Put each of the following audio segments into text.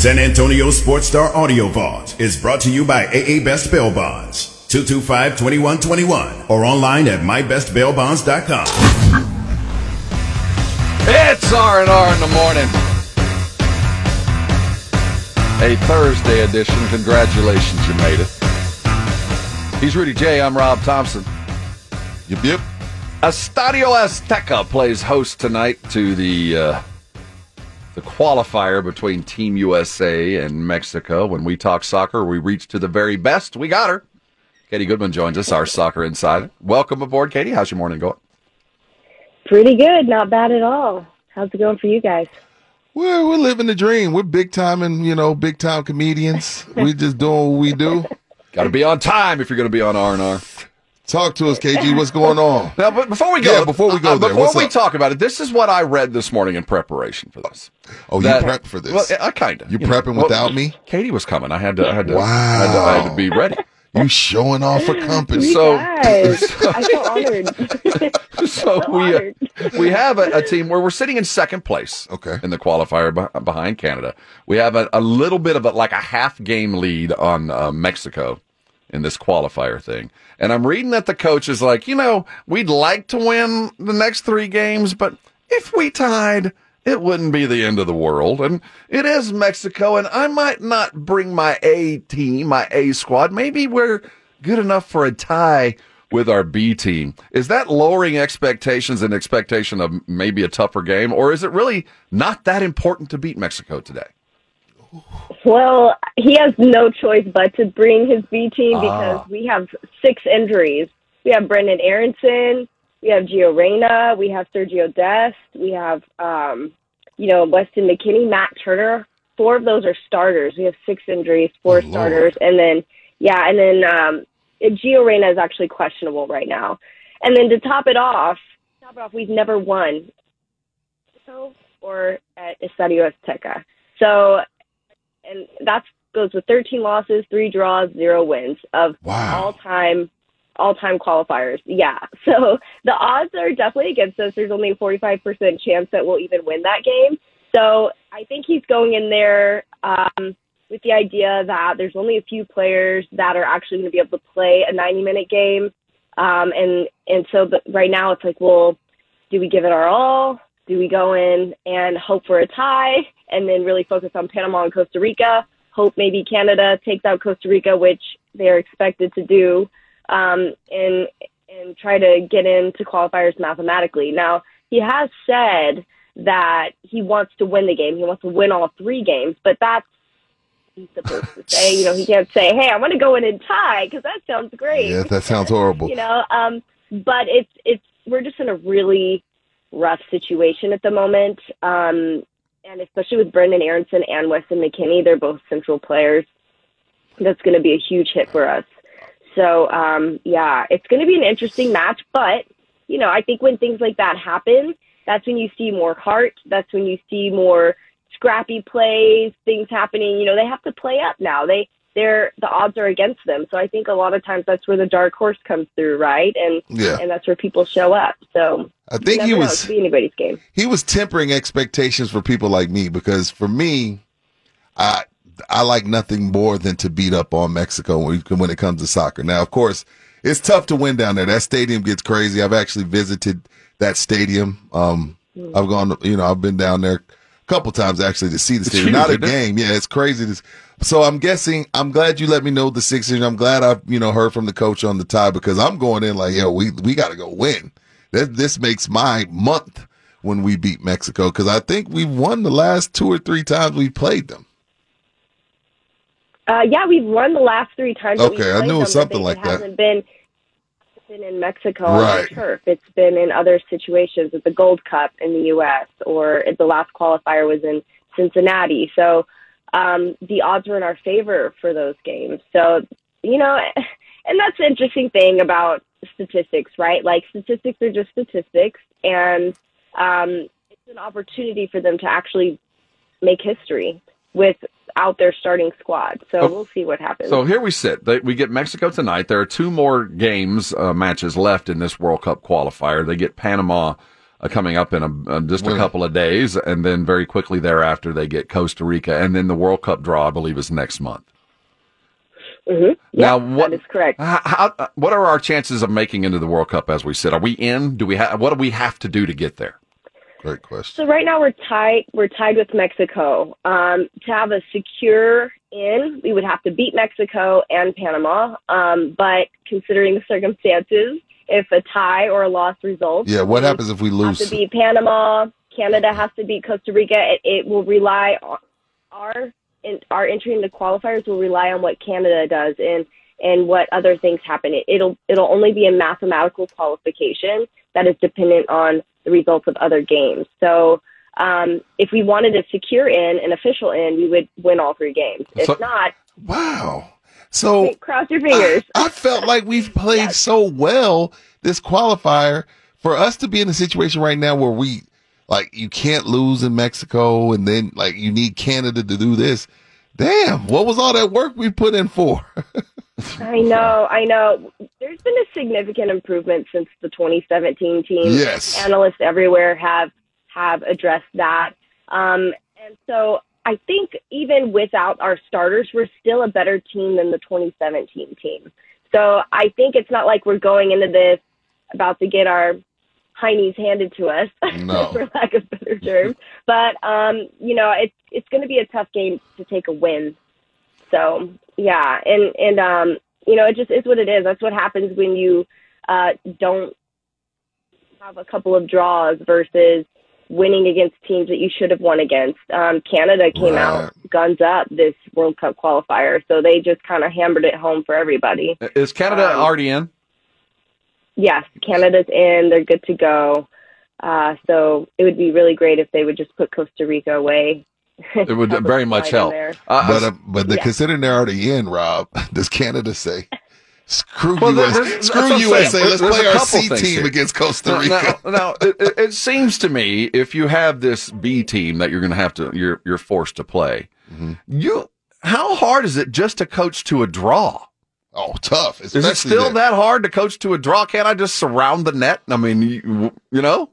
San Antonio Sports Star Audio Vault is brought to you by AA Best Bail Bonds. 225-2121 or online at mybestbailbonds.com. It's R&R in the morning. A Thursday edition. Congratulations, you made it. He's Rudy J. I'm Rob Thompson. Yep, yep. Estadio Azteca plays host tonight to the uh, the qualifier between Team USA and Mexico. When we talk soccer, we reach to the very best. We got her. Katie Goodman joins us, our soccer insider. Welcome aboard, Katie. How's your morning going? Pretty good, not bad at all. How's it going for you guys? We're we're living the dream. We're big time and you know big time comedians. we just doing what we do. Got to be on time if you're going to be on R and R. Talk to us, KG. What's going on? Now, but before we go, Yeah, before we go uh, there, before we up? talk about it, this is what I read this morning in preparation for this. Oh, That- you prepped for this? Well, I kind of. You prepping without me? Katie was coming. I had to. I had to. Wow. I had to, I had to be ready. You showing off for company? You So- guys, I feel honored. So So we uh, we have a, a team where we're sitting in second place. Okay. In the qualifier beh- behind Canada, we have a, a little bit of a, like a half game lead on uh, Mexico in this qualifier thing. And I'm reading that the coach is like, you know, we'd like to win the next three games, but if we tied, it wouldn't be the end of the world. And it is Mexico, and I might not bring my A team, my A squad. Maybe we're good enough for a tie with our B team. Is that lowering expectations and expectation of maybe a tougher game, or is it really not that important to beat Mexico today? Well, he has no choice but to bring his B team Ah. because we have six injuries. We have Brendan Aronson, we have Gio Reyna, we have Sergio Dest, we have, um, you know, Weston McKennie, Matt Turner. Four of those are starters. We have six injuries, four Oh, Lord. starters, and then yeah, and then um, Gio Reyna is actually questionable right now. And then to top it off, top it off, we've never won or at Estadio Azteca. So, and that goes with 13 losses, three draws, zero wins of Wow. all time, all time qualifiers. Yeah. So the odds are definitely against us. There's only a 45% chance that we'll even win that game. So I think he's going in there um, with the idea that there's only a few players that are actually going to be able to play a 90 minute game. Um, and, and so but right now it's like, well, do we give it our all? Do we go in and hope for a tie and then really focus on Panama and Costa Rica? Hope maybe Canada takes out Costa Rica, which they're expected to do, um, and and try to get into qualifiers mathematically. Now he has said that he wants to win the game. He wants to win all three games, but that's he's supposed to say. You know, he can't say, "Hey, I want to go in and tie," because that sounds great Yeah, that sounds horrible. you know um but it's it's we're just in a really rough situation at the moment. Um and especially with Brendan Aronson and Weston McKennie they're both central players. That's going to be a huge hit for us. So um yeah it's going to be an interesting match but you know I think when things like that happen that's when you see more heart. That's when you see more scrappy plays things happening. You know they have to play up now. They they're the odds are against them. So I think a lot of times that's where the dark horse comes through, right? And Yeah. and that's where people show up. So I think he know. was be anybody's game. he was tempering expectations for people like me because for me, I I like nothing more than to beat up on Mexico when, when it comes to soccer. Now, of course, it's tough to win down there. That stadium gets crazy. I've actually visited that stadium. Um, I've gone, you know, I've been down there couple times actually to see the It's stadium. Not a game. Yeah, it's crazy. to- So I'm guessing. I'm glad you let me know the Sixers. I'm glad I've you know heard from the coach on the tie because I'm going in like, yo, we we got to go win. This this makes my month when we beat Mexico because I think we've won the last two or three times we played them. Uh, yeah, we've won the last three times. that we've Okay, I played knew it was but something they- like that. Hasn't been been in Mexico on Right. the turf. It's been in other situations at the Gold Cup in the U.S. or the last qualifier was in Cincinnati. So um, the odds were in our favor for those games. So you know, and that's the interesting thing about statistics, right? Like statistics are just statistics, and um, it's an opportunity for them to actually make history without their starting squad. So Oh. we'll see what happens. So here we sit. We get Mexico tonight. There are two more games uh, matches left in this World Cup qualifier. They get Panama uh, coming up in a, uh, just a couple of days, and then very quickly thereafter they get Costa Rica, and then the World Cup draw, I believe, is next month. Mhm. Now, Yeah, what that is correct. How, how, uh, what are our chances of making into the World Cup as we sit? Are we in? Do we have? What do we have to do to get there? Great question. So right now we're tied. We're tied with Mexico. Um, to have a secure in, we would have to beat Mexico and Panama. Um, but considering the circumstances, if a tie or a loss results, Yeah, what happens if we lose? Have to beat Panama. Canada has to beat Costa Rica. It, it will rely on our in, our entry into the qualifiers will rely on what Canada does and and what other things happen. It, it'll it'll only be a mathematical qualification that is dependent on the results of other games. So um, if we wanted a secure in, an official in, we would win all three games. If So- not, Wow. So cross your fingers. I, I felt like we've played so well this qualifier for us to be in a situation right now where we like you can't lose in Mexico and then like you need Canada to do this. Damn, what was all that work we put in for? I know, I know. There's been a significant improvement since the 2017 team. Yes. Analysts everywhere have have addressed that. Um, and so I think even without our starters, we're still a better team than the 2017 team. So I think it's not like we're going into this about to get our heinies handed to us, No. for lack of better terms. But um, you know, it's it's going to be a tough game to take a win. So yeah, and and um, you know, it just is what it is. That's what happens when you uh, don't have a couple of draws versus winning against teams that you should have won against. Um, Canada came Right. out guns up this World Cup qualifier, so they just kind of hammered it home for everybody. Is Canada Um, already in? Yes, Canada's in; they're good to go. Uh, so it would be really great if they would just put Costa Rica away. It would very much help. Uh, but uh, but the, Yeah. considering they're already in, Rob, does Canada say screw Well, US, there's- screw what saying. USA, let's There's play a our C team here. against Costa Now, Rica. now, now, it, it- it seems to me if you have this B team that you're going to have to, you're you're forced to play. Mm-hmm. You, how hard is it just to coach to a draw? oh, tough. Is it still that- that hard to coach to a draw? Can't I just surround the net? I mean, you, you know,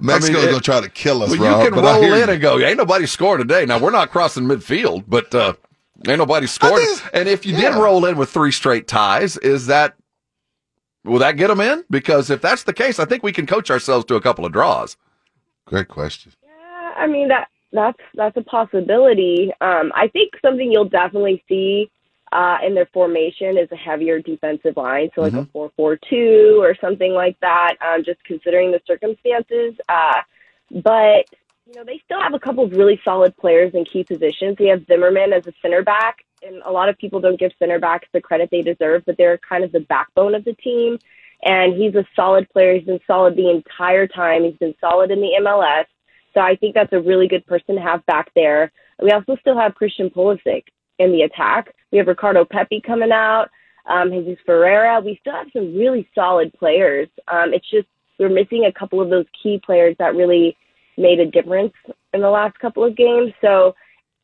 Mexico's I mean, it- gonna try to kill us, well, Rob. you can but roll in you. and go, ain't nobody scoring today. Now we're not crossing midfield, but uh, ain't nobody scored. think- And if you did roll in with three straight ties, is that will that get them in? Because if that's the case, I think we can coach ourselves to a couple of draws. Great question. Yeah, I mean that that's that's a possibility. Um, I think something you'll definitely see uh, in their formation is a heavier defensive line, so like a four-four-two or something like that. Um, just considering the circumstances, uh, but you know they still have a couple of really solid players in key positions. They have Zimmerman as a center back, and a lot of people don't give center backs the credit they deserve, but they're kind of the backbone of the team. And he's a solid player. He's been solid the entire time. He's been solid in the MLS. So I think that's a really good person to have back there. We also still have Christian Pulisic in the attack. We have Ricardo Pepi coming out, um, Jesus Ferreira. We still have some really solid players. Um, it's just we're missing a couple of those key players that really made a difference in the last couple of games. So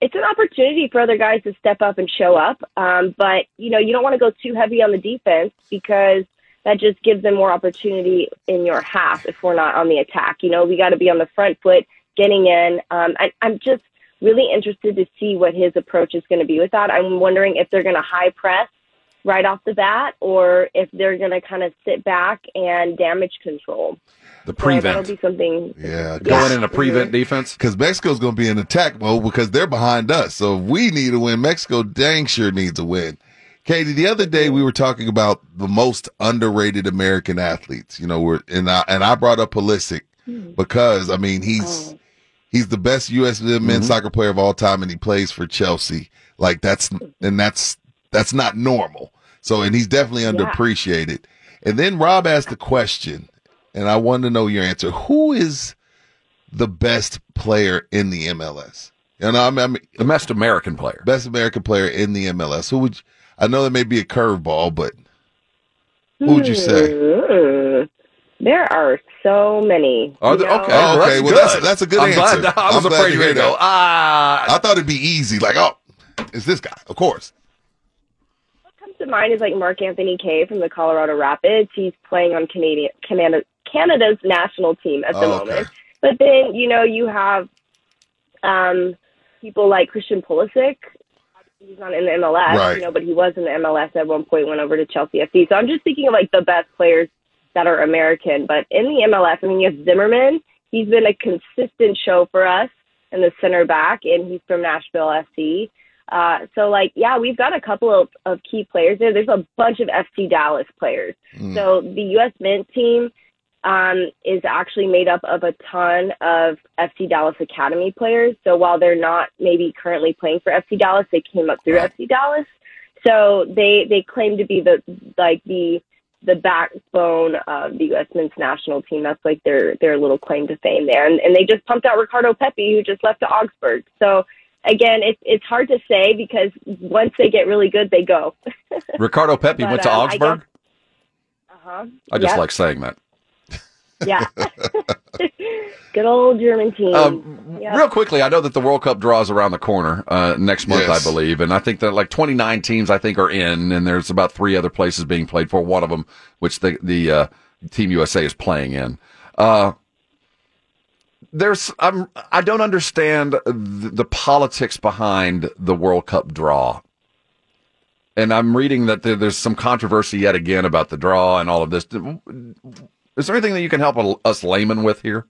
it's an opportunity for other guys to step up and show up. Um, but you know, you don't want to go too heavy on the defense because that just gives them more opportunity in your half if we're not on the attack. You know, we got to be on the front foot, getting in. Um, I, I'm just really interested to see what his approach is going to be with that. I'm wondering if they're going to high press right off the bat or if they're going to kind of sit back and damage control. The So that'll be something. Yeah, Going in a prevent defense. because Mexico's going to be in attack mode because they're behind us. So if we need a win. Mexico dang sure needs a win. Katie, the other day we were talking about the most underrated American athletes. You know, we're and I and I brought up Pulisic hmm. because I mean he's Oh. He's the best U.S. men's mm-hmm. soccer player of all time, and he plays for Chelsea. Like that's and that's that's not normal. So and he's definitely underappreciated. And then Rob asked the question, and I wanted to know your answer. Who is the best player in the MLS? You know, I mean, I mean, The best American player. best American player in the MLS. Who would? You, I know that may be a curveball, but who would you say? Hmm. There are so many. Are there, okay, Oh, okay. that's Well, that's- that's a good I'm answer. Glad, I was I'm afraid to you were hear going to go, ah. I thought it'd be easy. Like, oh, it's this guy, of course. What comes to mind is like Mark-Anthony Kaye from the Colorado Rapids. He's playing on Canadian Canada, Canada's national team at the Oh, okay. moment. But then you know you have um, people like Christian Pulisic. He's not in the MLS, Right. you know, but he was in the MLS at one point. Went over to Chelsea FC. So I'm just thinking of like the best players that are American. But in the MLS, I mean, you have Zimmerman. He's been a consistent show for us in the center back, and he's from Nashville FC. Uh, so like, yeah, we've got a couple of, of key players there. There's a bunch of FC Dallas players. So the U.S. men's team um, is actually made up of a ton of FC Dallas Academy players. So while they're not maybe currently playing for FC Dallas, they came up through FC Dallas. So they they claim to be the like the the backbone of the U.S. men's national team. That's like their their little claim to fame there. And, and they just pumped out Ricardo Pepi, who just left to Augsburg. So again, it's it's hard to say because once they get really good, they go. Ricardo Pepi But, went to um, Augsburg. uh-huh. I just Yep. like saying that. Yeah. Good old German team. Um, Yep. Real quickly, I know that the World Cup draws around the corner uh, next month, Yes. I believe, and I think that like 29 teams, I think, are in, and there's about three other places being played for. One of them, which the the uh, Team USA is playing in. Uh, there's I'm I don't understand the, the politics behind the World Cup draw. And I'm reading that there, there's some controversy yet again about the draw and all of this. Is there anything that you can help us laymen with here?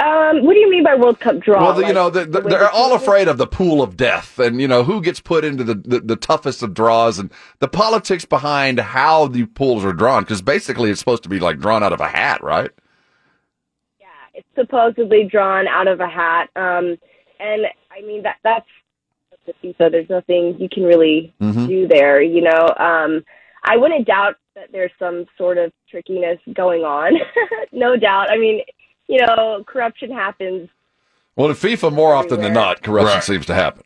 Um, what do you mean by World Cup draw? Well, the, you Like, know, the, the, the they're all afraid of the pool of death, and you know who gets put into the, the, toughest of draws, and the politics behind how the pools are drawn. Because basically, it's supposed to be like drawn out of a hat, right? Yeah, it's supposedly drawn out of a hat. Um, and I mean that that's the FIFA. There's nothing you can really Mhm. do there. You know, um, I wouldn't doubt that there's some sort of trickiness going on. no doubt. I mean, you know, corruption happens. Well, in FIFA, more often than not, corruption Right. seems to happen.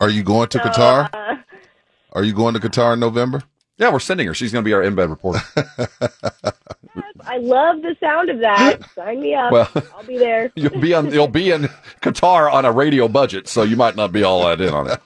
Are you going to So, Qatar? uh, Are you going to Qatar in November? Yeah, we're sending her. She's going to be our embed reporter. I love the sound of that. Sign me up. Well- I'll be there. you'll be on. You'll be in Qatar on a radio budget, so you might not be all that in on it.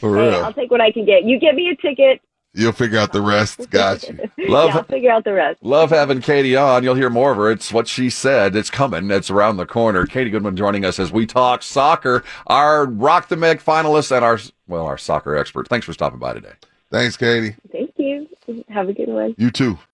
For Hey, real. I'll take what I can get. You get me a ticket. You'll figure out the rest. Got you. Love, yeah, I'll figure out the rest. Love having Katie on. You'll hear more of her. It's what she said. It's coming. It's around the corner. Katie Goodman joining us as we talk soccer. Our Rock the Meg finalist and our well, our soccer expert. Thanks for stopping by today. Thanks, Katie. Thank you. Have a good one. You too.